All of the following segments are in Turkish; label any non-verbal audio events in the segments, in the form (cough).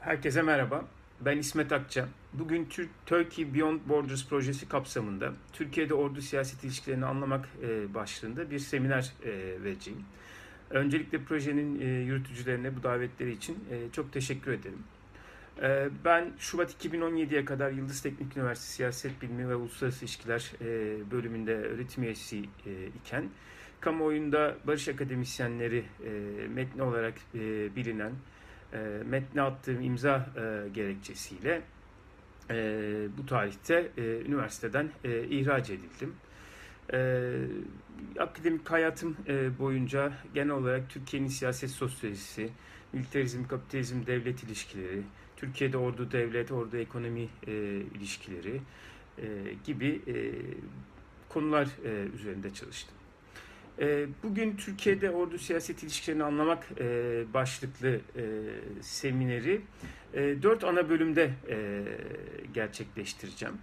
Herkese merhaba. Ben İsmet Akça. Bugün Turkey Beyond Borders projesi kapsamında Türkiye'de ordu siyaseti ilişkilerini anlamak e, başlığında bir seminer e, vereceğim. Öncelikle projenin e, yürütücülerine bu davetleri için çok teşekkür ederim. Ben Şubat 2017'ye kadar Yıldız Teknik Üniversitesi Siyaset Bilimi ve Uluslararası İlişkiler bölümünde öğretim üyesi iken kamuoyunda barış akademisyenleri metni olarak bilinen e, metne attığım imza e, gerekçesiyle e, bu tarihte e, üniversiteden e, ihraç edildim. E, akademik hayatım e, boyunca genel olarak Türkiye'nin siyaset sosyolojisi, militarizm, kapitalizm, devlet ilişkileri, Türkiye'de ordu devlet, ordu ekonomi e, ilişkileri e, gibi e, konular e, üzerinde çalıştım. E, Bugün Türkiye'de ordu siyaset ilişkilerini anlamak e, başlıklı e, semineri e, dört ana bölümde gerçekleştireceğim.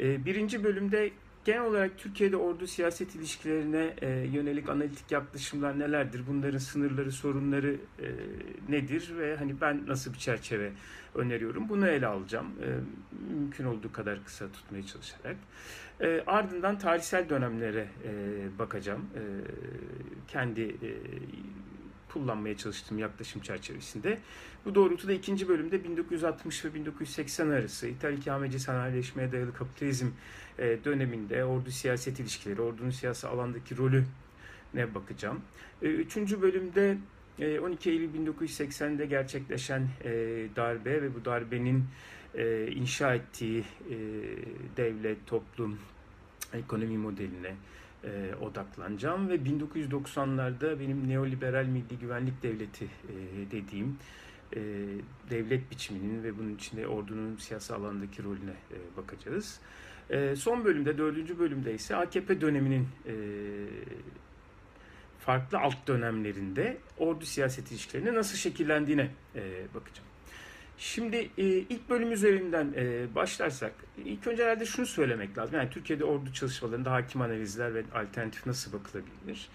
Birinci bölümde genel olarak Türkiye'de ordu siyaset ilişkilerine e, yönelik analitik yaklaşımlar nelerdir? Bunların sınırları, sorunları e, nedir ve hani ben nasıl bir çerçeve öneriyorum? Bunu ele alacağım. E, mümkün olduğu kadar kısa tutmaya çalışarak. E, ardından tarihsel dönemlere e, bakacağım. E, kendi e, kullanmaya çalıştığım yaklaşım çerçevesinde. Bu doğrultuda ikinci bölümde 1960 ve 1980 arası İthal ikameci sanayileşmeye dayalı kapitalizm e, döneminde ordu siyaset ilişkileri, ordunun siyasi alandaki rolü ne bakacağım. E, üçüncü bölümde 12 Eylül 1980'de gerçekleşen darbe ve bu darbenin inşa ettiği devlet, toplum, ekonomi modeline e, odaklanacağım ve 1990'larda benim neoliberal milli güvenlik devleti e, dediğim e, devlet biçiminin ve bunun içinde ordunun siyasi alandaki rolüne e, bakacağız. E, son bölümde, dördüncü bölümde ise AKP döneminin e, farklı alt dönemlerinde ordu siyaset ilişkilerine nasıl şekillendiğine e, bakacağım. Şimdi e, ilk bölüm üzerinden e, başlarsak ilk önce herhalde şunu söylemek lazım. Yani Türkiye'de ordu çalışmalarında hakim analizler ve alternatif nasıl bakılabilir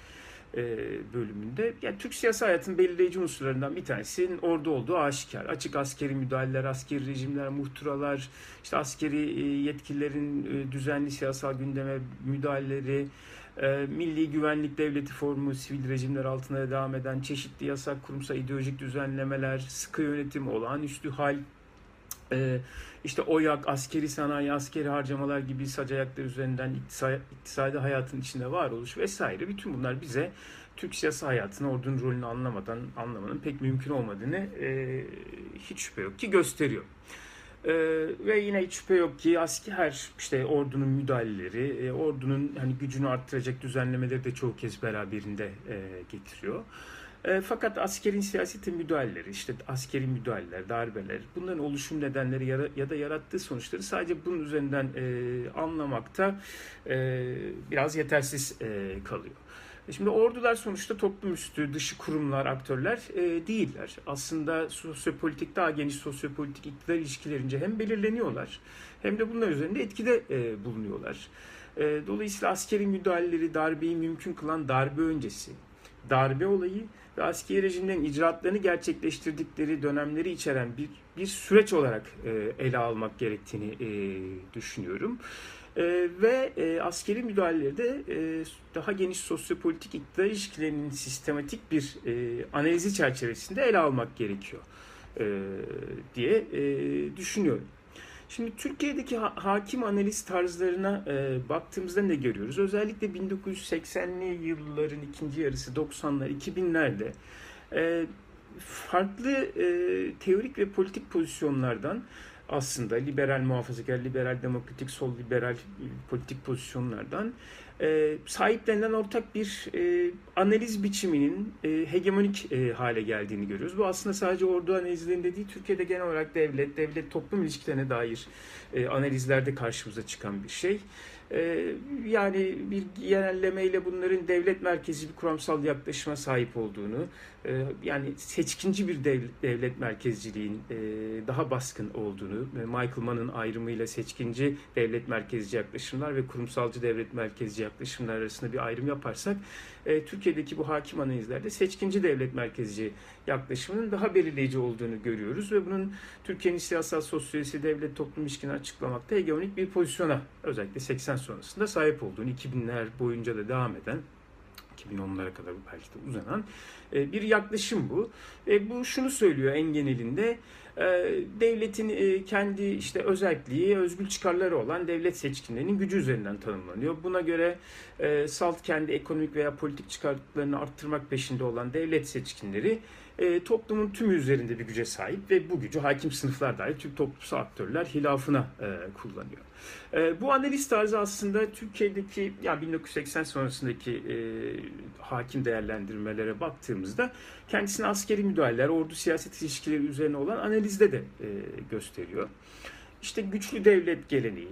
e, bölümünde. Yani Türk siyasi hayatının belirleyici unsurlarından bir tanesinin ordu olduğu aşikar. Açık askeri müdahaleler, askeri rejimler, muhtıralar, işte askeri e, yetkililerin e, düzenli siyasal gündeme müdahaleleri, e, milli güvenlik devleti formu, sivil rejimler altında devam eden çeşitli yasak, kurumsal ideolojik düzenlemeler, sıkı yönetim, olağanüstü hal, e, işte OYAK, askeri sanayi, askeri harcamalar gibi sac ayaklar üzerinden iktisadi, hayatın içinde varoluş vesaire. Bütün bunlar bize Türk siyasi hayatını, ordunun rolünü anlamadan anlamanın pek mümkün olmadığını e, hiç şüphe yok ki gösteriyor. Ee, ve yine hiç şüphe yok ki asker işte ordunun müdahaleleri, e, ordunun hani gücünü arttıracak düzenlemeleri de çoğu kez beraberinde e, getiriyor. E, fakat askerin siyasete müdahaleleri, işte askeri müdahaleler, darbeler, bunların oluşum nedenleri ya da, ya da yarattığı sonuçları sadece bunun üzerinden e, anlamakta e, biraz yetersiz e, kalıyor. E, şimdi ordular sonuçta toplum üstü, dışı kurumlar, aktörler e, değiller. Aslında sosyopolitik, daha geniş sosyopolitik iktidar ilişkilerince hem belirleniyorlar hem de bunlar üzerinde etkide e, bulunuyorlar. E, dolayısıyla askeri müdahaleleri, darbeyi mümkün kılan darbe öncesi, darbe olayı ve askeri rejimlerin icraatlarını gerçekleştirdikleri dönemleri içeren bir bir süreç olarak e, ele almak gerektiğini e, düşünüyorum. E, ve e, askeri müdahaleleri de e, daha geniş sosyopolitik iktidar ilişkilerinin sistematik bir e, analizi çerçevesinde ele almak gerekiyor e, diye e, düşünüyorum. Şimdi Türkiye'deki ha- hakim analiz tarzlarına e, baktığımızda ne görüyoruz? Özellikle 1980'li yılların ikinci yarısı, 90'lar, 2000'lerde e, farklı e, teorik ve politik pozisyonlardan aslında liberal muhafazakar, liberal demokratik, sol liberal politik pozisyonlardan e, sahiplenen ortak bir e, analiz biçiminin e, hegemonik e, hale geldiğini görüyoruz. Bu aslında sadece ordu analizlerinde değil, Türkiye'de genel olarak devlet, devlet toplum ilişkilerine dair e, analizlerde karşımıza çıkan bir şey. E, yani bir genellemeyle bunların devlet merkezi bir kuramsal yaklaşıma sahip olduğunu, e, yani seçkinci bir devlet, devlet merkezciliğin e, daha baskın olduğunu, Michael Mann'ın ayrımıyla seçkinci devlet merkezci yaklaşımlar ve kurumsalcı devlet merkezci yaklaşımlar arasında bir ayrım yaparsak e, Türkiye'deki bu hakim analizlerde seçkinci devlet merkezci yaklaşımının daha belirleyici olduğunu görüyoruz ve bunun Türkiye'nin siyasal sosyolojisi devlet toplum ilişkini açıklamakta hegemonik bir pozisyona özellikle 80 sonrasında sahip olduğunu 2000'ler boyunca da devam eden 2010'lara kadar belki de uzanan e, bir yaklaşım bu. E, bu şunu söylüyor en genelinde e, devletin kendi işte özelliği, özgül çıkarları olan devlet seçkinlerinin gücü üzerinden tanımlanıyor. Buna göre salt kendi ekonomik veya politik çıkarlarını arttırmak peşinde olan devlet seçkinleri e, toplumun tümü üzerinde bir güce sahip ve bu gücü hakim sınıflar dahil tüm toplumsal aktörler hilafına e, kullanıyor. E, bu analiz tarzı aslında Türkiye'deki yani 1980 sonrasındaki e, hakim değerlendirmelere baktığımızda kendisini askeri müdahaleler, ordu siyaset ilişkileri üzerine olan analizde de e, gösteriyor. İşte güçlü devlet geleneği,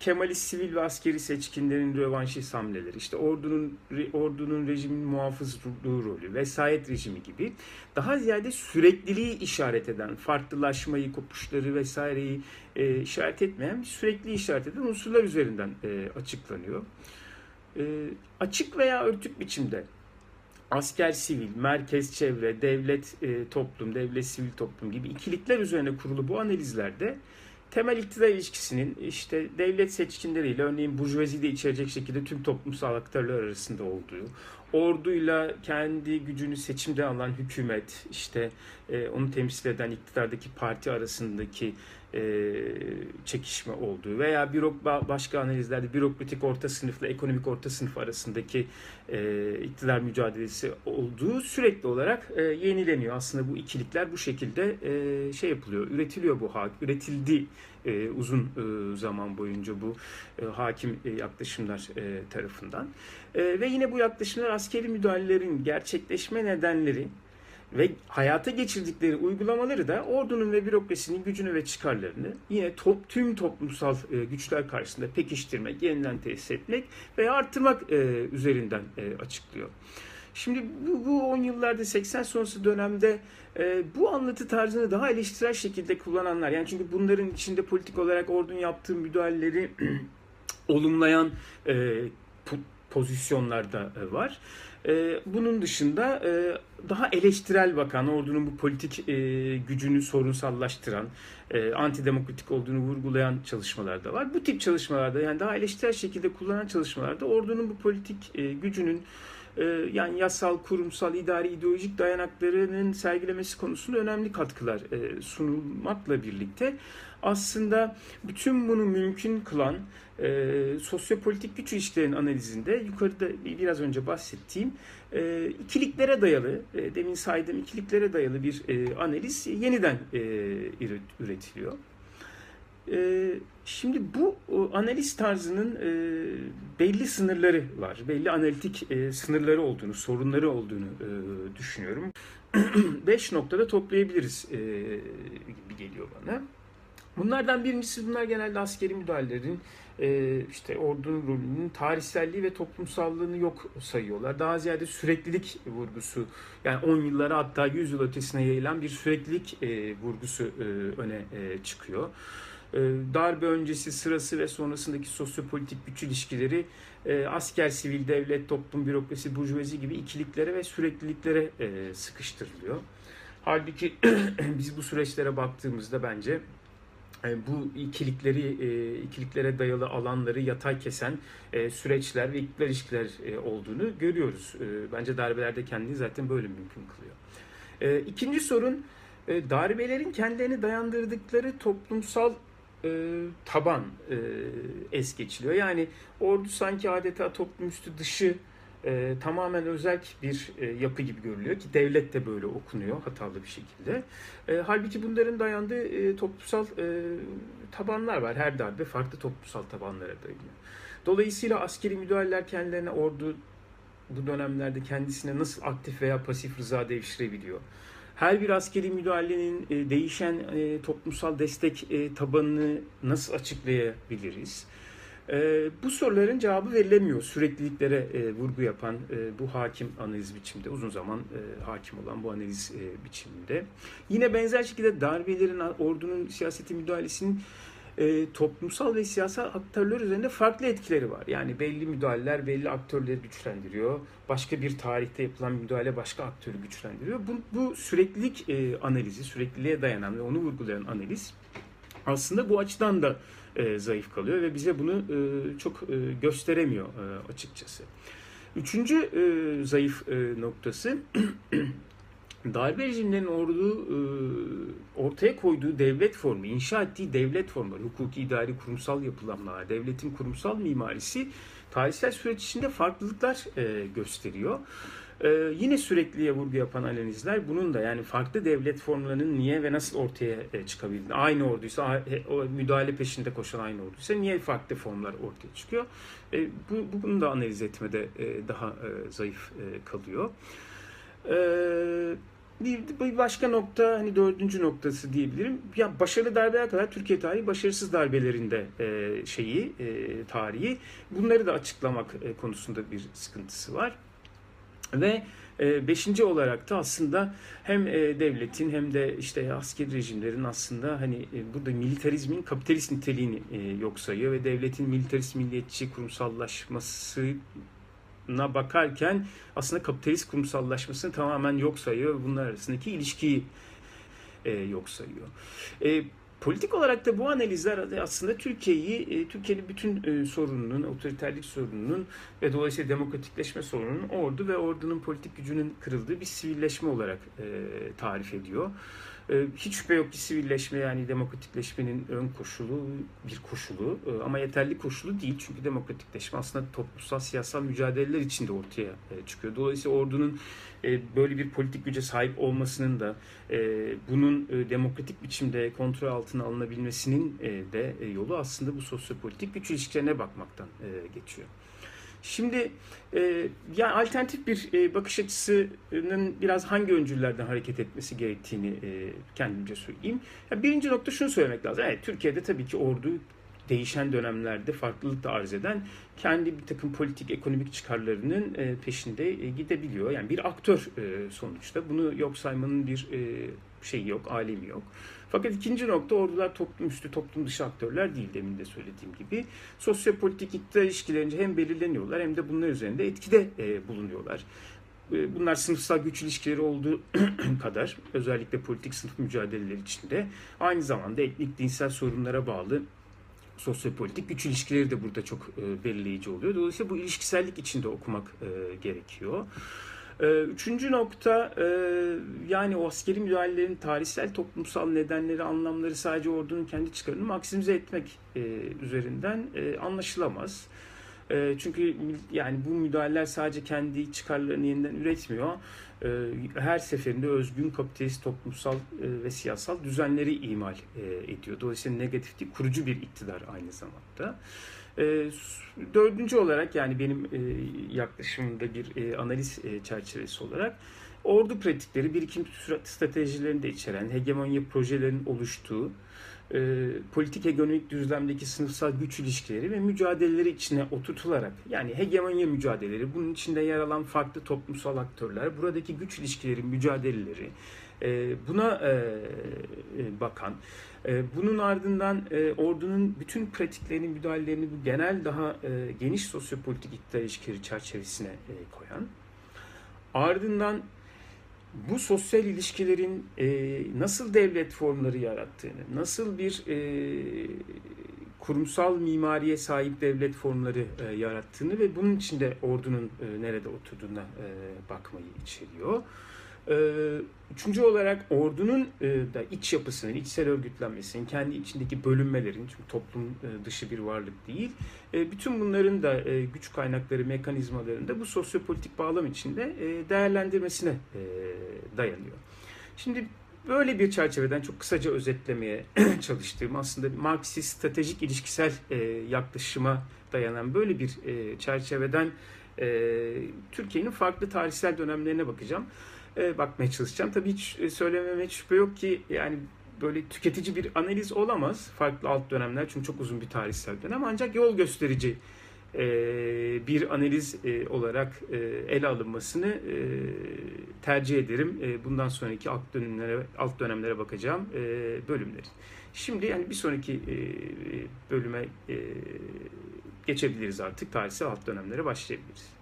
Kemalist sivil ve askeri seçkinlerin rövanşist hamleleri, işte ordunun ordunun rejimin muhafızlığı rolü, vesayet rejimi gibi daha ziyade sürekliliği işaret eden, farklılaşmayı, kopuşları vesaireyi e, işaret etmeyen sürekli işaret eden unsurlar üzerinden e, açıklanıyor. E, açık veya örtük biçimde asker sivil, merkez çevre, devlet e, toplum, devlet sivil toplum gibi ikilikler üzerine kurulu bu analizlerde temel iktidar ilişkisinin işte devlet seçkinleriyle örneğin burjuvazi de içerecek şekilde tüm toplumsal aktörler arasında olduğu, orduyla kendi gücünü seçimde alan hükümet, işte e, onu temsil eden iktidardaki parti arasındaki e, çekişme olduğu veya bürok başka analizlerde bürokratik orta sınıfla ekonomik orta sınıf arasındaki e, iktidar mücadelesi olduğu sürekli olarak e, yenileniyor. Aslında bu ikilikler bu şekilde e, şey yapılıyor, üretiliyor bu hak, üretildi e, uzun e, zaman boyunca bu e, hakim e, yaklaşımlar e, tarafından. E, ve yine bu yaklaşımlar askeri müdahalelerin gerçekleşme nedenleri ve hayata geçirdikleri uygulamaları da ordunun ve bürokrasinin gücünü ve çıkarlarını yine top, tüm toplumsal e, güçler karşısında pekiştirmek, yeniden tesis etmek veya arttırmak e, üzerinden e, açıklıyor. Şimdi bu, bu 10 yıllarda 80 sonrası dönemde e, bu anlatı tarzını daha eleştirel şekilde kullananlar yani çünkü bunların içinde politik olarak ordunun yaptığı müdahaleleri (clears throat) olumlayan e, pozisyonlarda e, var. E, bunun dışında e, daha eleştirel bakan, ordunun bu politik gücünü sorunsallaştıran, antidemokratik olduğunu vurgulayan çalışmalar da var. Bu tip çalışmalarda yani daha eleştirel şekilde kullanan çalışmalarda ordunun bu politik gücünün yani yasal, kurumsal, idari, ideolojik dayanaklarının sergilemesi konusunda önemli katkılar sunulmakla birlikte aslında bütün bunu mümkün kılan e, sosyopolitik güç ilişkilerinin analizinde yukarıda biraz önce bahsettiğim e, ikiliklere dayalı, e, demin saydığım ikiliklere dayalı bir e, analiz yeniden e, üretiliyor. E, şimdi bu analiz tarzının e, belli sınırları var, belli analitik e, sınırları olduğunu, sorunları olduğunu e, düşünüyorum. (clears throat) Beş noktada toplayabiliriz e, gibi geliyor bana. Bunlardan birincisi bunlar genelde askeri müdahalelerin e, işte ordunun rolünün tarihselliği ve toplumsallığını yok sayıyorlar. Daha ziyade süreklilik vurgusu yani 10 yıllara hatta 100 yıl ötesine yayılan bir süreklilik e, vurgusu e, öne çıkıyor. Darbe öncesi, sırası ve sonrasındaki sosyopolitik güç ilişkileri asker, sivil, devlet, toplum, bürokrasi, burjuvazi gibi ikiliklere ve sürekliliklere sıkıştırılıyor. Halbuki (clears throat) biz bu süreçlere baktığımızda bence bu ikilikleri e, ikiliklere dayalı alanları yatay kesen e, süreçler ve iktidar ilişkiler olduğunu görüyoruz. Bence darbelerde kendini zaten böyle mümkün kılıyor. İkinci sorun darbelerin kendilerini dayandırdıkları toplumsal taban es geçiliyor. Yani ordu sanki adeta toplum üstü dışı e, tamamen özel bir e, yapı gibi görülüyor ki devlet de böyle okunuyor hatalı bir şekilde. E, halbuki bunların dayandığı e, toplumsal e, tabanlar var. Her darbe farklı toplumsal tabanlara dayanıyor. Dolayısıyla askeri müdahaleler kendilerine ordu bu dönemlerde kendisine nasıl aktif veya pasif rıza devşirebiliyor? Her bir askeri müdahalenin e, değişen e, toplumsal destek e, tabanını nasıl açıklayabiliriz? E, bu soruların cevabı verilemiyor. Sürekliliklere e, vurgu yapan e, bu hakim analiz biçimde, uzun zaman e, hakim olan bu analiz e, biçiminde. Yine benzer şekilde darbelerin, ordunun siyaseti müdahalesinin e, toplumsal ve siyasal aktörler üzerinde farklı etkileri var. Yani belli müdahaleler belli aktörleri güçlendiriyor. Başka bir tarihte yapılan müdahale başka aktörü güçlendiriyor. Bu, bu süreklilik e, analizi, sürekliliğe dayanan ve onu vurgulayan analiz aslında bu açıdan da e, zayıf kalıyor ve bize bunu e, çok e, gösteremiyor açıkçası. Üçüncü zayıf noktası (clears throat) darbe rejimlerinin ordu ortaya koyduğu devlet formu, inşa ettiği devlet formları, hukuki, idari, kurumsal yapılanmalar, devletin kurumsal mimarisi tarihsel süreç içinde farklılıklar e, gösteriyor. Ee, yine sürekliye vurgu yapan analizler bunun da yani farklı devlet formlarının niye ve nasıl ortaya e, çıkabildiğini, aynı orduysa o müdahale peşinde koşan aynı orduysa niye farklı formlar ortaya çıkıyor? E, bu, bunu da analiz etmede e, daha e, zayıf e, kalıyor. E, bir, bir başka nokta hani dördüncü noktası diyebilirim. Ya başarılı darbeler kadar Türkiye tarihi başarısız darbelerinde e, şeyi e, tarihi bunları da açıklamak e, konusunda bir sıkıntısı var. Ve e, beşinci olarak da aslında hem e, devletin hem de işte askeri rejimlerin aslında hani e, burada militarizmin kapitalist niteliğini yok sayıyor ve devletin militarist milliyetçi kurumsallaşması na bakarken aslında kapitalist kurumsallaşmasını tamamen yok sayıyor. Bunlar arasındaki ilişkiyi yok sayıyor. Politik olarak da bu analizler aslında Türkiye'yi, e, Türkiye'nin bütün e, sorununun, otoriterlik sorununun ve dolayısıyla demokratikleşme sorununun ordu ve ordunun politik gücünün kırıldığı bir sivilleşme olarak e, tarif ediyor. Ee, hiç şüphe yok ki sivilleşme yani demokratikleşmenin ön koşulu bir koşulu ee, ama yeterli koşulu değil. Çünkü demokratikleşme aslında toplumsal siyasal mücadeleler içinde ortaya e, çıkıyor. Dolayısıyla ordunun e, böyle bir politik güce sahip olmasının da e, bunun demokratik biçimde kontrol altına alınabilmesinin de yolu aslında bu sosyopolitik güç ilişkilerine bakmaktan geçiyor. Şimdi e, yani alternatif bir e, bakış açısının biraz hangi öncüllerden hareket etmesi gerektiğini e, kendimce söyleyeyim. Yani birinci nokta şunu söylemek lazım. Evet Türkiye'de tabii ki ordu değişen dönemlerde farklılık da arz eden kendi bir takım politik ekonomik çıkarlarının e, peşinde e, gidebiliyor. Yani bir aktör e, sonuçta. Bunu yok saymanın bir şeyi yok, alemi yok. Fakat ikinci nokta ordular toplum üstü, toplum dışı aktörler değil demin de söylediğim gibi. Sosyopolitik iktidar ilişkilerince hem belirleniyorlar hem de bunlar üzerinde etkide bulunuyorlar. Bunlar sınıfsal güç ilişkileri olduğu (clears throat) kadar özellikle politik sınıf mücadeleleri içinde aynı zamanda etnik dinsel sorunlara bağlı sosyopolitik güç ilişkileri de burada çok e, belirleyici oluyor. Dolayısıyla bu ilişkisellik içinde okumak e, gerekiyor. E, üçüncü nokta e, yani o askeri müdahalelerin tarihsel toplumsal nedenleri, anlamları sadece ordunun kendi çıkarını maksimize etmek e, üzerinden e, anlaşılamaz. E, çünkü yani bu müdahaleler sadece kendi çıkarlarını yeniden üretmiyor e, her seferinde özgün kapitalist toplumsal e, ve siyasal düzenleri imal e, ediyor. Dolayısıyla negatif değil, kurucu bir iktidar aynı zamanda. Dördüncü olarak yani benim yaklaşımımda bir analiz çerçevesi olarak ordu pratikleri, birikim stratejilerini de içeren hegemonya projelerin oluştuğu e, politik ekonomik düzlemdeki sınıfsal güç ilişkileri ve mücadeleleri içine oturtularak yani hegemonya mücadeleleri bunun içinde yer alan farklı toplumsal aktörler buradaki güç ilişkileri mücadeleleri e, buna e, e, bakan e, bunun ardından e, ordunun bütün pratiklerini müdahalelerini bu genel daha e, geniş sosyopolitik iktidar ilişkileri çerçevesine e, koyan ardından bu sosyal ilişkilerin e, nasıl devlet formları yarattığını, nasıl bir e, kurumsal mimariye sahip devlet formları e, yarattığını ve bunun içinde ordunun e, nerede oturduğuna e, bakmayı içeriyor. Ee, üçüncü olarak ordunun e, da iç yapısının, içsel örgütlenmesinin, kendi içindeki bölünmelerin, çünkü toplum e, dışı bir varlık değil, e, bütün bunların da güç kaynakları, mekanizmalarında bu sosyopolitik bağlam içinde değerlendirmesine dayanıyor. Şimdi böyle bir çerçeveden çok kısaca özetlemeye (clears throat) çalıştığım aslında Marksist stratejik ilişkisel yaklaşıma dayanan böyle bir çerçeveden Türkiye'nin farklı tarihsel dönemlerine bakacağım e, bakmaya çalışacağım. Tabii hiç e, söylememe şüphe yok ki yani böyle tüketici bir analiz olamaz farklı alt dönemler çünkü çok uzun bir tarihsel dönem ancak yol gösterici e, bir analiz olarak ele alınmasını tercih ederim. E, bundan sonraki alt dönemlere alt dönemlere bakacağım e. Şimdi yani bir sonraki e, bölüme e, geçebiliriz artık. Tarihsel alt dönemlere başlayabiliriz.